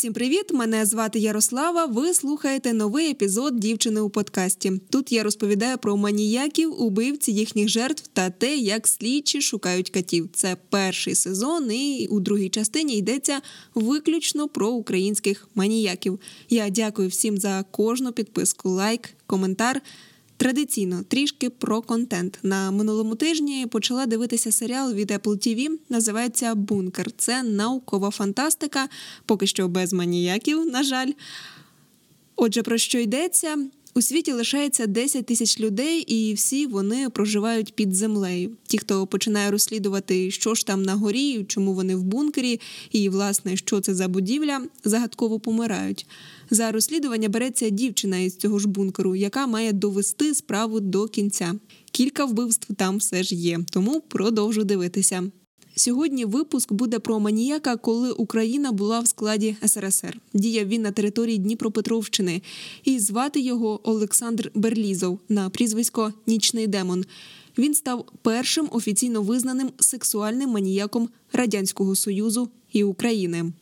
Усім привіт! Мене звати Ярослава. Ви слухаєте новий епізод дівчини у подкасті. Тут я розповідаю про маніяків, убивці їхніх жертв та те, як слідчі шукають катів. Це перший сезон, і у другій частині йдеться виключно про українських маніяків. Я дякую всім за кожну підписку, лайк, коментар. Традиційно трішки про контент на минулому тижні почала дивитися серіал від Apple TV, Називається Бункер. Це наукова фантастика, поки що без маніяків, на жаль. Отже, про що йдеться? У світі лишається 10 тисяч людей, і всі вони проживають під землею. Ті, хто починає розслідувати, що ж там на горі, чому вони в бункері, і власне що це за будівля, загадково помирають. За розслідування береться дівчина із цього ж бункеру, яка має довести справу до кінця. Кілька вбивств там все ж є, тому продовжу дивитися. Сьогодні випуск буде про маніяка, коли Україна була в складі СРСР. Діяв він на території Дніпропетровщини, і звати його Олександр Берлізов на прізвисько Нічний демон. Він став першим офіційно визнаним сексуальним маніяком радянського союзу і України.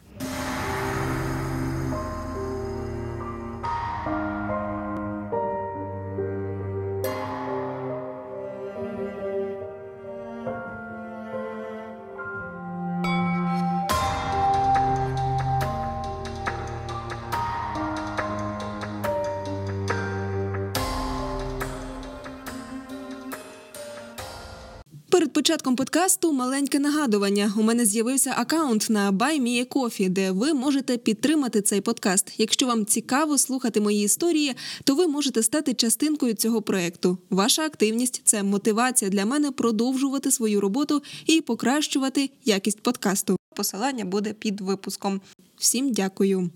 Початком подкасту маленьке нагадування. У мене з'явився акаунт на BuyMeACoffee, де ви можете підтримати цей подкаст. Якщо вам цікаво слухати мої історії, то ви можете стати частинкою цього проекту. Ваша активність це мотивація для мене продовжувати свою роботу і покращувати якість подкасту. Посилання буде під випуском. Всім дякую.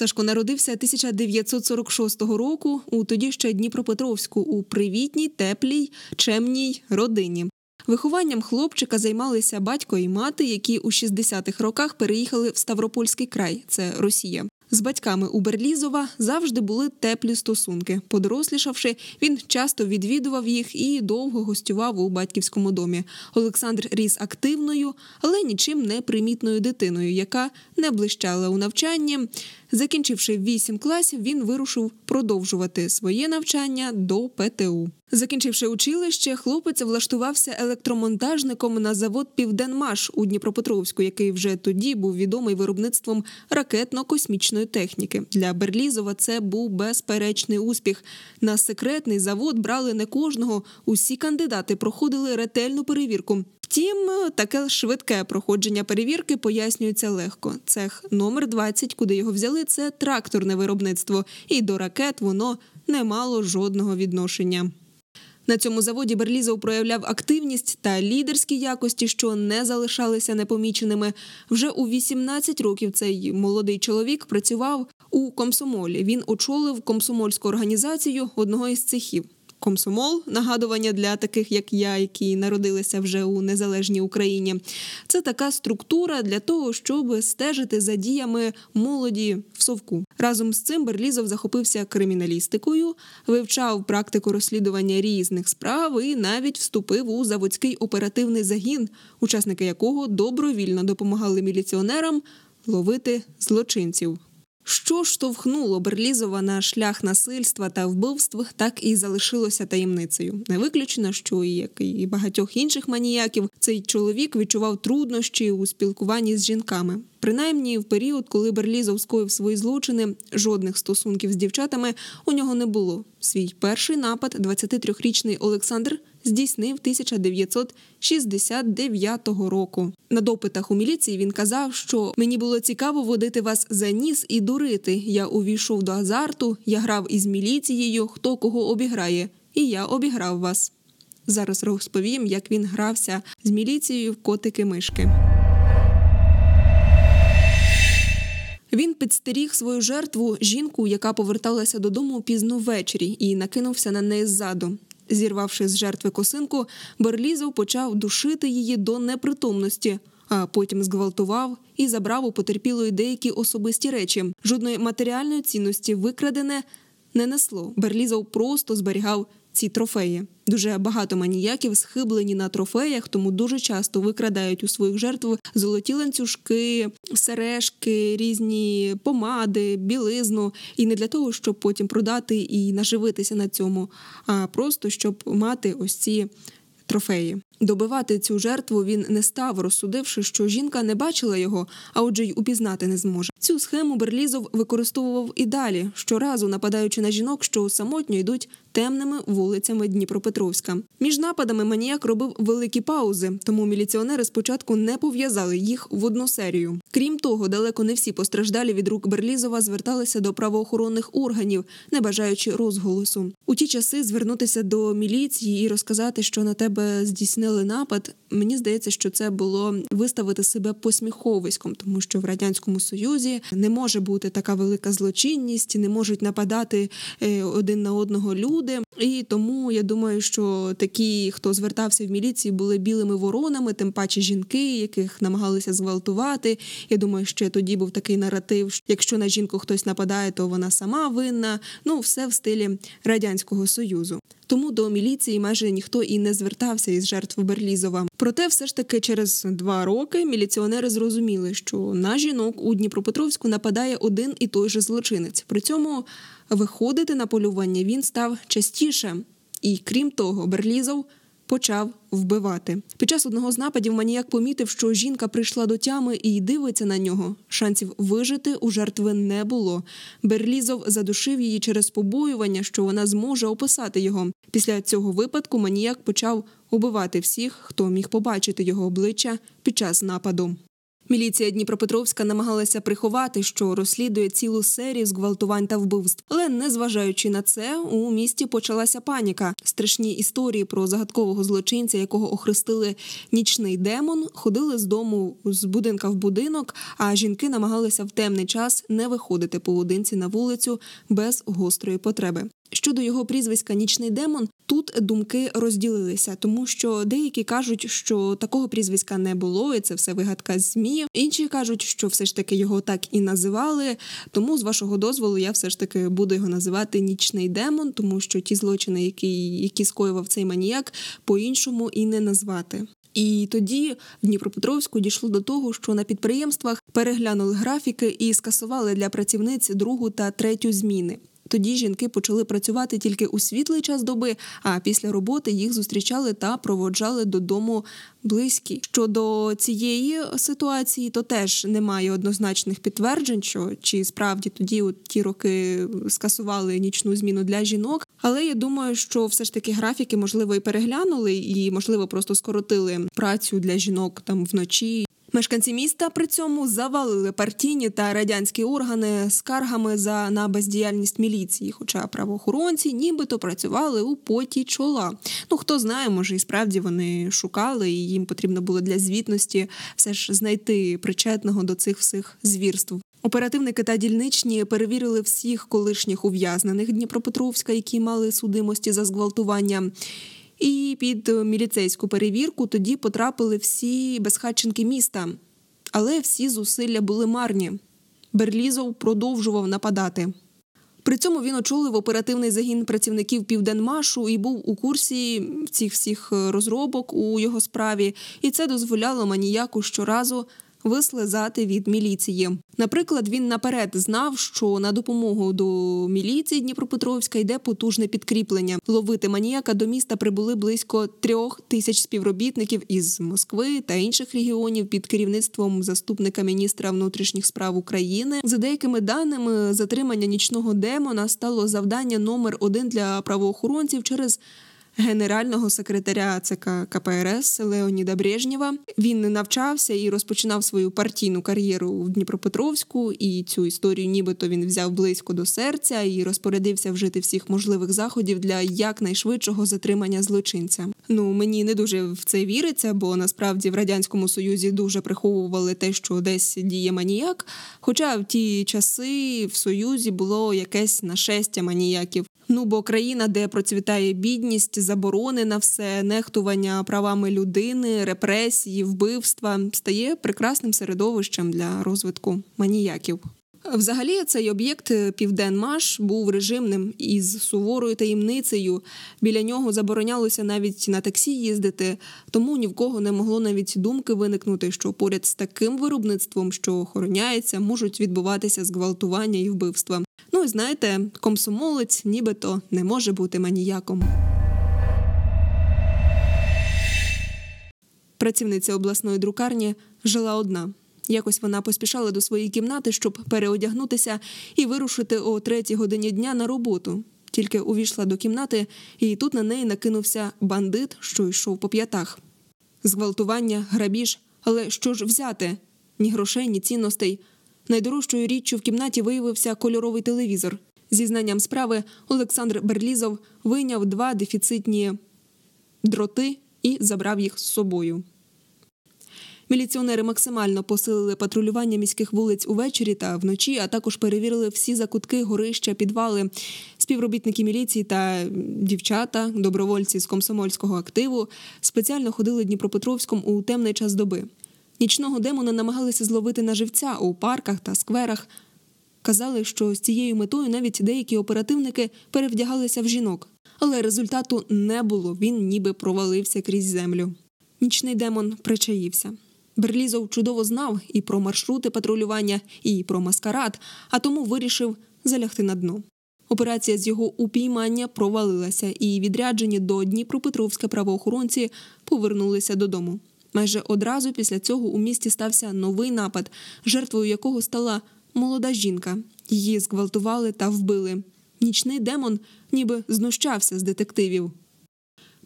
Сашко народився 1946 року у тоді ще Дніпропетровську у привітній, теплій, чемній родині. Вихованням хлопчика займалися батько і мати, які у 60-х роках переїхали в Ставропольський край, це Росія. З батьками у Берлізова завжди були теплі стосунки. Подорослішавши, він часто відвідував їх і довго гостював у батьківському домі. Олександр ріс активною, але нічим не примітною дитиною, яка не блищала у навчанні. Закінчивши вісім класів, він вирушив продовжувати своє навчання до ПТУ. Закінчивши училище, хлопець влаштувався електромонтажником на завод Південмаш у Дніпропетровську, який вже тоді був відомий виробництвом ракетно-космічної техніки. Для Берлізова це був безперечний успіх. На секретний завод брали не кожного. Усі кандидати проходили ретельну перевірку. Втім, таке швидке проходження перевірки пояснюється легко. Цех номер 20, куди його взяли, це тракторне виробництво, і до ракет воно не мало жодного відношення. На цьому заводі Берлізов проявляв активність та лідерські якості, що не залишалися непоміченими. Вже у 18 років цей молодий чоловік працював у комсомолі. Він очолив комсомольську організацію одного із цехів. Комсомол нагадування для таких, як я, які народилися вже у незалежній Україні. Це така структура для того, щоб стежити за діями молоді в совку. Разом з цим Берлізов захопився криміналістикою, вивчав практику розслідування різних справ і навіть вступив у заводський оперативний загін, учасники якого добровільно допомагали міліціонерам ловити злочинців. Що штовхнуло Берлізова на шлях насильства та вбивств, так і залишилося таємницею. Не виключено, що як і багатьох інших маніяків, цей чоловік відчував труднощі у спілкуванні з жінками. Принаймні, в період, коли Берлізов скоїв свої злочини, жодних стосунків з дівчатами у нього не було. Свій перший напад 23-річний Олександр здійснив 1969 року. На допитах у міліції він казав, що мені було цікаво водити вас за ніс і дурити. Я увійшов до азарту, я грав із міліцією, хто кого обіграє, і я обіграв вас. Зараз розповім, як він грався з міліцією в котики-мишки. Він підстеріг свою жертву жінку, яка поверталася додому пізно ввечері, і накинувся на неї ззаду. Зірвавши з жертви косинку, Берлізов почав душити її до непритомності, а потім зґвалтував і забрав у потерпілої деякі особисті речі. Жодної матеріальної цінності викрадене не несло. Берлізов просто зберігав ці трофеї. Дуже багато маніяків схиблені на трофеях, тому дуже часто викрадають у своїх жертв золоті ланцюжки, сережки, різні помади, білизну. І не для того, щоб потім продати і наживитися на цьому, а просто щоб мати ось ці трофеї. Добивати цю жертву він не став, розсудивши, що жінка не бачила його, а отже й упізнати не зможе. Цю схему Берлізов використовував і далі, щоразу нападаючи на жінок, що самотньо йдуть темними вулицями Дніпропетровська. Між нападами маніяк робив великі паузи, тому міліціонери спочатку не пов'язали їх в одну серію. Крім того, далеко не всі постраждалі від рук Берлізова зверталися до правоохоронних органів, не бажаючи розголосу. У ті часи звернутися до міліції і розказати, що на тебе здійснили напад. Мені здається, що це було виставити себе посміховиськом, тому що в радянському союзі не може бути така велика злочинність, не можуть нападати е, один на одного люди. І тому я думаю, що такі, хто звертався в міліції, були білими воронами, тим паче жінки, яких намагалися зґвалтувати. Я думаю, що тоді був такий наратив: що якщо на жінку хтось нападає, то вона сама винна. Ну, все в стилі радянського союзу. Тому до міліції майже ніхто і не звертався із жертв Берлізова. Проте, все ж таки, через два роки міліціонери зрозуміли, що на жінок у Дніпропетровську нападає один і той же злочинець. При цьому виходити на полювання він став частіше, і крім того, Берлізов почав вбивати. Під час одного з нападів маніяк помітив, що жінка прийшла до тями і дивиться на нього. Шансів вижити у жертви не було. Берлізов задушив її через побоювання, що вона зможе описати його. Після цього випадку маніяк почав убивати всіх, хто міг побачити його обличчя під час нападу. Міліція Дніпропетровська намагалася приховати, що розслідує цілу серію зґвалтувань та вбивств. Але незважаючи на це, у місті почалася паніка. Страшні історії про загадкового злочинця, якого охрестили нічний демон, ходили з дому з будинка в будинок. А жінки намагалися в темний час не виходити поодинці на вулицю без гострої потреби. Щодо його прізвиська Нічний демон тут думки розділилися, тому що деякі кажуть, що такого прізвиська не було, і це все вигадка змі. Інші кажуть, що все ж таки його так і називали. Тому з вашого дозволу я все ж таки буду його називати Нічний демон, тому що ті злочини, які, які скоював цей маніяк, по-іншому і не назвати. І тоді в Дніпропетровську дійшло до того, що на підприємствах переглянули графіки і скасували для працівниць другу та третю зміни. Тоді жінки почали працювати тільки у світлий час доби, а після роботи їх зустрічали та проводжали додому близькі. Щодо цієї ситуації, то теж немає однозначних підтверджень, що чи справді тоді от ті роки скасували нічну зміну для жінок. Але я думаю, що все ж таки графіки можливо і переглянули, і можливо просто скоротили працю для жінок там вночі. Мешканці міста при цьому завалили партійні та радянські органи скаргами за на бездіяльність міліції, хоча правоохоронці нібито працювали у поті чола. Ну хто знає, може і справді вони шукали, і їм потрібно було для звітності все ж знайти причетного до цих всіх звірств. Оперативники та дільничні перевірили всіх колишніх ув'язнених Дніпропетровська, які мали судимості за зґвалтування. І під міліцейську перевірку тоді потрапили всі безхатченки міста, але всі зусилля були марні. Берлізов продовжував нападати. При цьому він очолив оперативний загін працівників Південмашу і був у курсі цих всіх розробок у його справі, і це дозволяло маніяку щоразу вислизати від міліції. Наприклад, він наперед знав, що на допомогу до міліції Дніпропетровська йде потужне підкріплення. Ловити маніяка до міста прибули близько трьох тисяч співробітників із Москви та інших регіонів під керівництвом заступника міністра внутрішніх справ України. За деякими даними, затримання нічного демона стало завдання номер один для правоохоронців через генерального секретаря ЦК КПРС Леоніда Брежнєва. Він навчався і розпочинав свою партійну кар'єру в Дніпропетровську. І цю історію, нібито він взяв близько до серця і розпорядився вжити всіх можливих заходів для якнайшвидшого затримання злочинця. Ну мені не дуже в це віриться, бо насправді в радянському союзі дуже приховували те, що десь діє маніяк. Хоча в ті часи в союзі було якесь нашестя маніяків. Ну бо країна, де процвітає бідність, заборони на все, нехтування правами людини, репресії, вбивства, стає прекрасним середовищем для розвитку маніяків. Взагалі, цей об'єкт Південмаш був режимним із суворою таємницею. Біля нього заборонялося навіть на таксі їздити, тому ні в кого не могло навіть думки виникнути, що поряд з таким виробництвом, що охороняється, можуть відбуватися зґвалтування і вбивства. Ну і знаєте, комсомолець нібито не може бути маніяком. Працівниця обласної друкарні жила одна. Якось вона поспішала до своєї кімнати, щоб переодягнутися і вирушити о третій годині дня на роботу. Тільки увійшла до кімнати, і тут на неї накинувся бандит, що йшов по п'ятах. Зґвалтування, грабіж, але що ж взяти? Ні грошей, ні цінностей. Найдорожчою річчю в кімнаті виявився кольоровий телевізор. Зі знанням справи Олександр Берлізов вийняв два дефіцитні дроти і забрав їх з собою. Міліціонери максимально посилили патрулювання міських вулиць увечері та вночі, а також перевірили всі закутки, горища, підвали. Співробітники міліції та дівчата, добровольці з комсомольського активу спеціально ходили Дніпропетровськом у темний час доби. Нічного демона намагалися зловити на живця у парках та скверах. Казали, що з цією метою навіть деякі оперативники перевдягалися в жінок, але результату не було. Він ніби провалився крізь землю. Нічний демон причаївся. Берлізов чудово знав і про маршрути патрулювання, і про маскарад, а тому вирішив залягти на дно. Операція з його упіймання провалилася, і відряджені до Дніпропетровська правоохоронці повернулися додому. Майже одразу після цього у місті стався новий напад, жертвою якого стала молода жінка. Її зґвалтували та вбили. Нічний демон ніби знущався з детективів.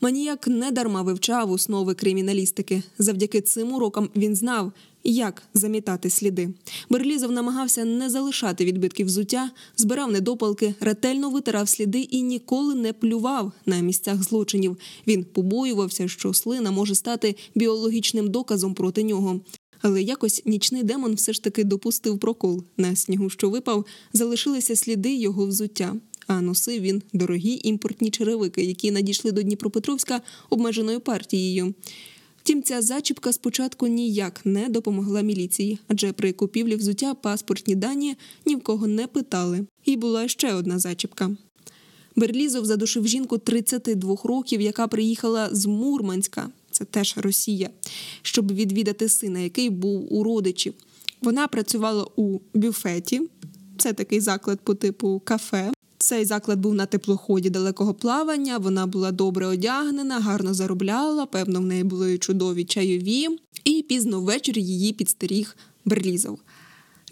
Маніяк недарма вивчав основи криміналістики. Завдяки цим урокам він знав, як замітати сліди. Берлізов намагався не залишати відбитків взуття, збирав недопалки, ретельно витирав сліди і ніколи не плював на місцях злочинів. Він побоювався, що слина може стати біологічним доказом проти нього. Але якось нічний демон все ж таки допустив прокол. На снігу, що випав, залишилися сліди його взуття а носив він дорогі імпортні черевики, які надійшли до Дніпропетровська обмеженою партією. Втім, ця зачіпка спочатку ніяк не допомогла міліції, адже при купівлі взуття паспортні дані ні в кого не питали. І була ще одна зачіпка. Берлізов задушив жінку 32 років, яка приїхала з Мурманська, це теж Росія, щоб відвідати сина, який був у родичів. Вона працювала у бюфеті, це такий заклад по типу кафе. Цей заклад був на теплоході далекого плавання. Вона була добре одягнена, гарно заробляла. Певно, в неї були чудові чайові, і пізно ввечері її підстеріг Берлізов.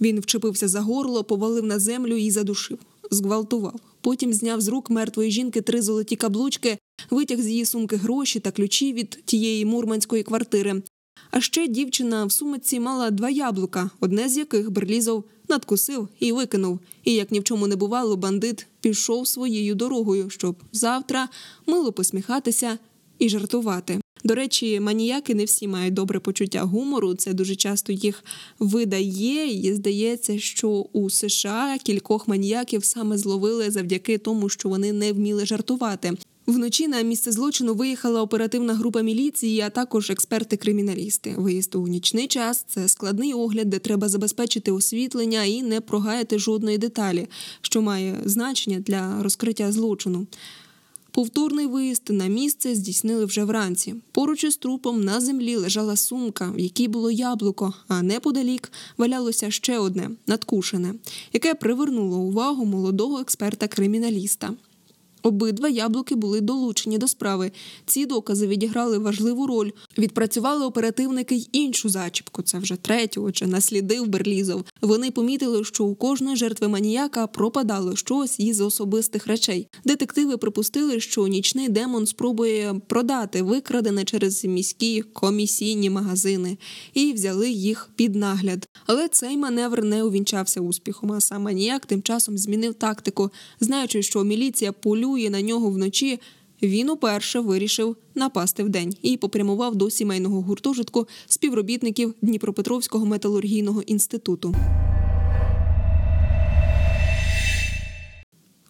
Він вчепився за горло, повалив на землю і задушив, зґвалтував. Потім зняв з рук мертвої жінки три золоті каблучки, витяг з її сумки гроші та ключі від тієї мурманської квартири. А ще дівчина в сумиці мала два яблука, одне з яких Берлізов надкусив і викинув. І як ні в чому не бувало, бандит пішов своєю дорогою, щоб завтра мило посміхатися і жартувати. До речі, маніяки не всі мають добре почуття гумору. Це дуже часто їх видає. І здається, що у США кількох маніяків саме зловили завдяки тому, що вони не вміли жартувати. Вночі на місце злочину виїхала оперативна група міліції, а також експерти-криміналісти. Виїзд у нічний час це складний огляд, де треба забезпечити освітлення і не прогаяти жодної деталі, що має значення для розкриття злочину. Повторний виїзд на місце здійснили вже вранці. Поруч із трупом на землі лежала сумка, в якій було яблуко, а неподалік валялося ще одне надкушене, яке привернуло увагу молодого експерта-криміналіста. Обидва яблуки були долучені до справи. Ці докази відіграли важливу роль. Відпрацювали оперативники й іншу зачіпку. Це вже третю, отже, наслідив Берлізов. Вони помітили, що у кожної жертви маніяка пропадало щось із особистих речей. Детективи припустили, що нічний демон спробує продати викрадене через міські комісійні магазини і взяли їх під нагляд. Але цей маневр не увінчався успіхом. А сам маніяк тим часом змінив тактику, знаючи, що міліція полює полює на нього вночі, він уперше вирішив напасти вдень і попрямував до сімейного гуртожитку співробітників Дніпропетровського металургійного інституту.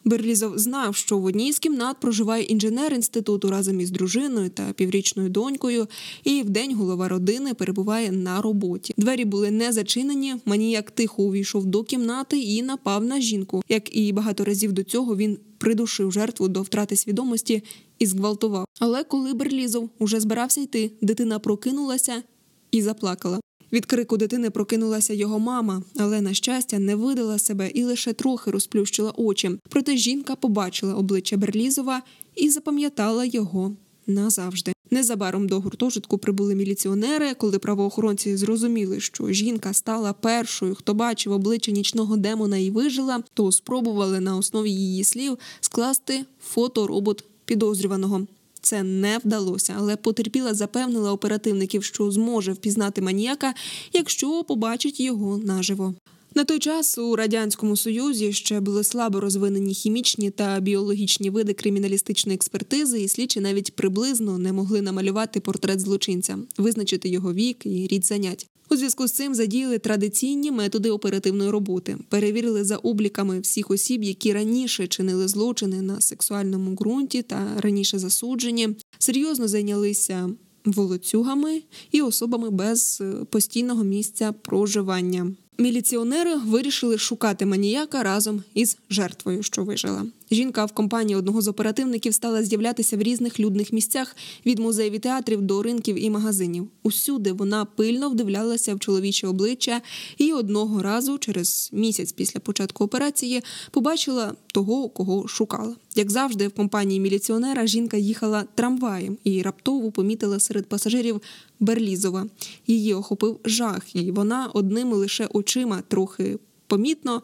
Берлізов знав, що в одній з кімнат проживає інженер інституту разом із дружиною та піврічною донькою, і вдень голова родини перебуває на роботі. Двері були не зачинені. Маніяк тихо увійшов до кімнати і напав на жінку. Як і багато разів до цього він придушив жертву до втрати свідомості і зґвалтував. Але коли Берлізов уже збирався йти, дитина прокинулася і заплакала. Від крику дитини прокинулася його мама, але, на щастя, не видала себе і лише трохи розплющила очі. Проте жінка побачила обличчя Берлізова і запам'ятала його назавжди. Незабаром до гуртожитку прибули міліціонери, коли правоохоронці зрозуміли, що жінка стала першою, хто бачив обличчя нічного демона і вижила, то спробували на основі її слів скласти фоторобот підозрюваного. Це не вдалося, але потерпіла запевнила оперативників, що зможе впізнати маніяка, якщо побачить його наживо. На той час у радянському союзі ще були слабо розвинені хімічні та біологічні види криміналістичної експертизи, і слідчі навіть приблизно не могли намалювати портрет злочинця, визначити його вік і рід занять. У зв'язку з цим задіяли традиційні методи оперативної роботи, перевірили за обліками всіх осіб, які раніше чинили злочини на сексуальному ґрунті та раніше засуджені, серйозно зайнялися волоцюгами і особами без е, постійного місця проживання. Міліціонери вирішили шукати маніяка разом із жертвою, що вижила. Жінка в компанії одного з оперативників стала з'являтися в різних людних місцях від музеїв і театрів до ринків і магазинів. Усюди вона пильно вдивлялася в чоловіче обличчя і одного разу, через місяць після початку операції, побачила того, кого шукала. Як завжди, в компанії міліціонера жінка їхала трамваєм і раптово помітила серед пасажирів Берлізова. Її охопив жах, і вона одними лише очима трохи помітно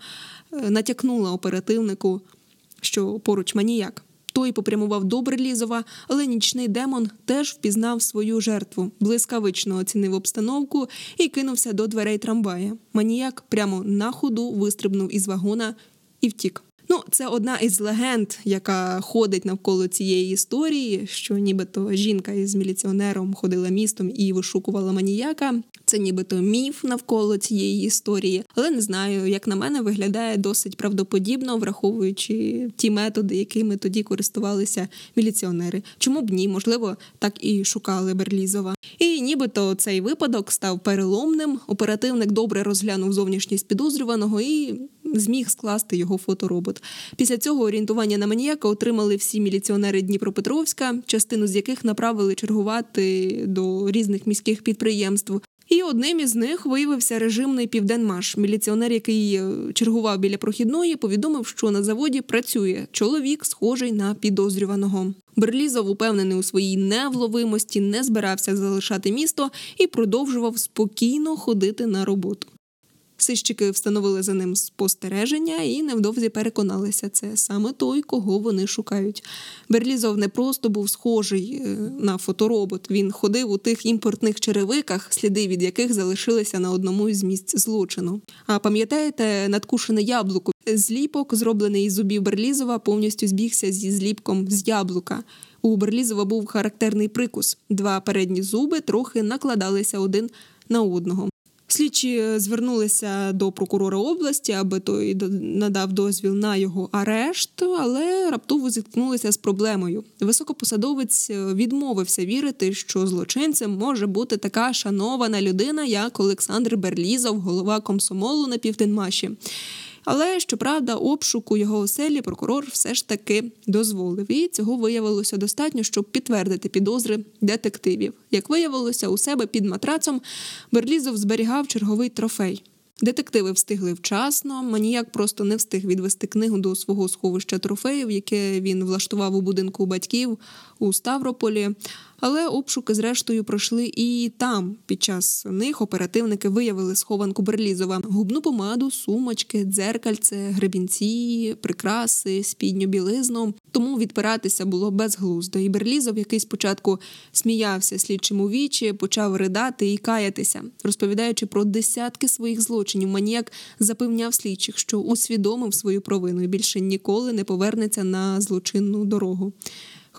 е, натякнула оперативнику що поруч маніяк. Той попрямував до Берлізова, але нічний демон теж впізнав свою жертву, блискавично оцінив обстановку і кинувся до дверей трамвая. Маніяк прямо на ходу вистрибнув із вагона і втік. Ну, це одна із легенд, яка ходить навколо цієї історії, що нібито жінка із міліціонером ходила містом і вишукувала маніяка. Це нібито міф навколо цієї історії, але не знаю, як на мене виглядає досить правдоподібно, враховуючи ті методи, якими тоді користувалися міліціонери. Чому б ні? Можливо, так і шукали Берлізова. І нібито цей випадок став переломним. Оперативник добре розглянув зовнішність підозрюваного і зміг скласти його фоторобот. Після цього орієнтування на маніяка отримали всі міліціонери Дніпропетровська, частину з яких направили чергувати до різних міських підприємств. І одним із них виявився режимний південмаш. Міліціонер, який е, чергував біля прохідної, повідомив, що на заводі працює чоловік, схожий на підозрюваного. Берлізов, упевнений у своїй невловимості, не збирався залишати місто і продовжував спокійно ходити на роботу. Сищики встановили за ним спостереження і невдовзі переконалися, це саме той, кого вони шукають. Берлізов не просто був схожий е, на фоторобот. Він ходив у тих імпортних черевиках, сліди від яких залишилися на одному з місць злочину. А пам'ятаєте, надкушене яблуко? Зліпок, зроблений із зубів Берлізова, повністю збігся зі зліпком з яблука. У Берлізова був характерний прикус: два передні зуби трохи накладалися один на одного. Слідчі звернулися до прокурора області, аби той надав дозвіл на його арешт, але раптово зіткнулися з проблемою. Високопосадовець відмовився вірити, що злочинцем може бути така шанована людина, як Олександр Берлізов, голова комсомолу на Південмаші. Але щоправда, обшуку його оселі прокурор все ж таки дозволив. І цього виявилося достатньо, щоб підтвердити підозри детективів. Як виявилося, у себе під матрацом Берлізов зберігав черговий трофей. Детективи встигли вчасно. Маніяк просто не встиг відвести книгу до свого сховища трофеїв, яке він влаштував у будинку батьків у Ставрополі. Але обшуки, зрештою, пройшли і там. Під час них оперативники виявили схованку Берлізова, губну помаду, сумочки, дзеркальце, гребінці, прикраси, спідню білизну. Тому відпиратися було безглуздо. І Берлізов, який спочатку сміявся слідчим у вічі, почав ридати і каятися, розповідаючи про десятки своїх злочинів. Маніяк запевняв слідчих, що усвідомив свою провину і більше ніколи не повернеться на злочинну дорогу.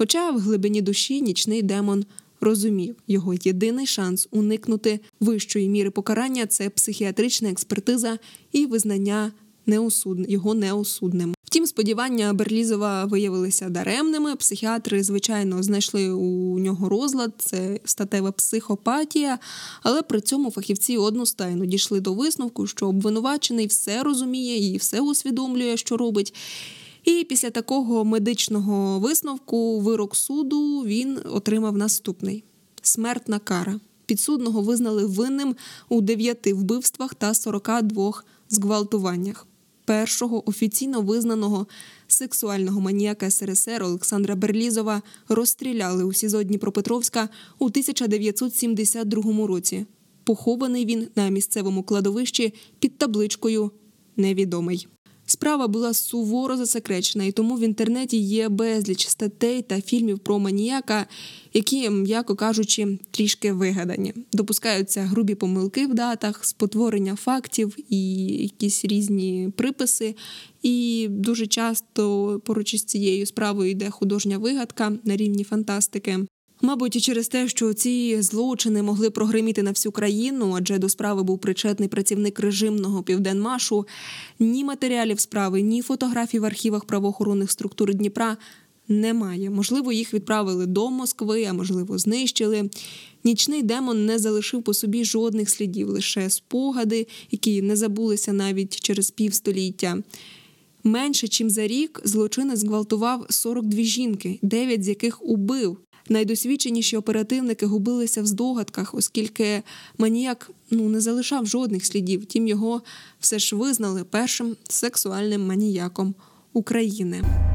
Хоча в глибині душі нічний демон розумів, його єдиний шанс уникнути вищої міри покарання це психіатрична експертиза і визнання неосуд... його неосудним. Втім, сподівання Берлізова виявилися даремними. Психіатри, звичайно, знайшли у нього розлад, це статева психопатія, але при цьому фахівці одностайно дійшли до висновку, що обвинувачений все розуміє і все усвідомлює, що робить. І після такого медичного висновку вирок суду він отримав наступний: смертна кара. Підсудного визнали винним у дев'яти вбивствах та 42 зґвалтуваннях. Першого офіційно визнаного сексуального маніяка СРСР Олександра Берлізова розстріляли у СІЗО Дніпропетровська у 1972 році. Похований він на місцевому кладовищі під табличкою Невідомий. Справа була суворо засекречена, і тому в інтернеті є безліч статей та фільмів про маніяка, які, м'яко кажучи, трішки вигадані. Допускаються грубі помилки в датах, спотворення фактів і якісь різні приписи. І дуже часто поруч із цією справою йде художня вигадка на рівні фантастики. Мабуть, і через те, що ці злочини могли прогриміти на всю країну, адже до справи був причетний працівник режимного південмашу, ні матеріалів справи, ні фотографій в архівах правоохоронних структур Дніпра немає. Можливо, їх відправили до Москви, а можливо, знищили. Нічний демон не залишив по собі жодних слідів, лише спогади, які не забулися навіть через півстоліття. Менше чим за рік злочинець зґвалтував 42 жінки, 9 з яких убив. Найдосвідченіші оперативники губилися в здогадках, оскільки маніяк ну не залишав жодних слідів. Тім його все ж визнали першим сексуальним маніяком України.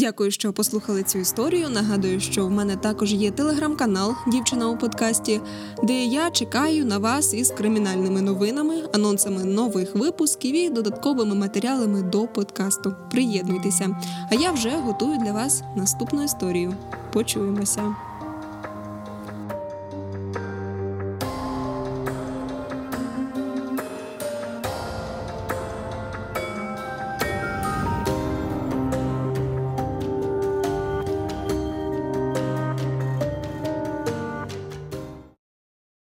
Дякую, що послухали цю історію. Нагадую, що в мене також є телеграм-канал Дівчина у подкасті, де я чекаю на вас із кримінальними новинами, анонсами нових випусків і додатковими матеріалами до подкасту. Приєднуйтеся! А я вже готую для вас наступну історію. Почуємося.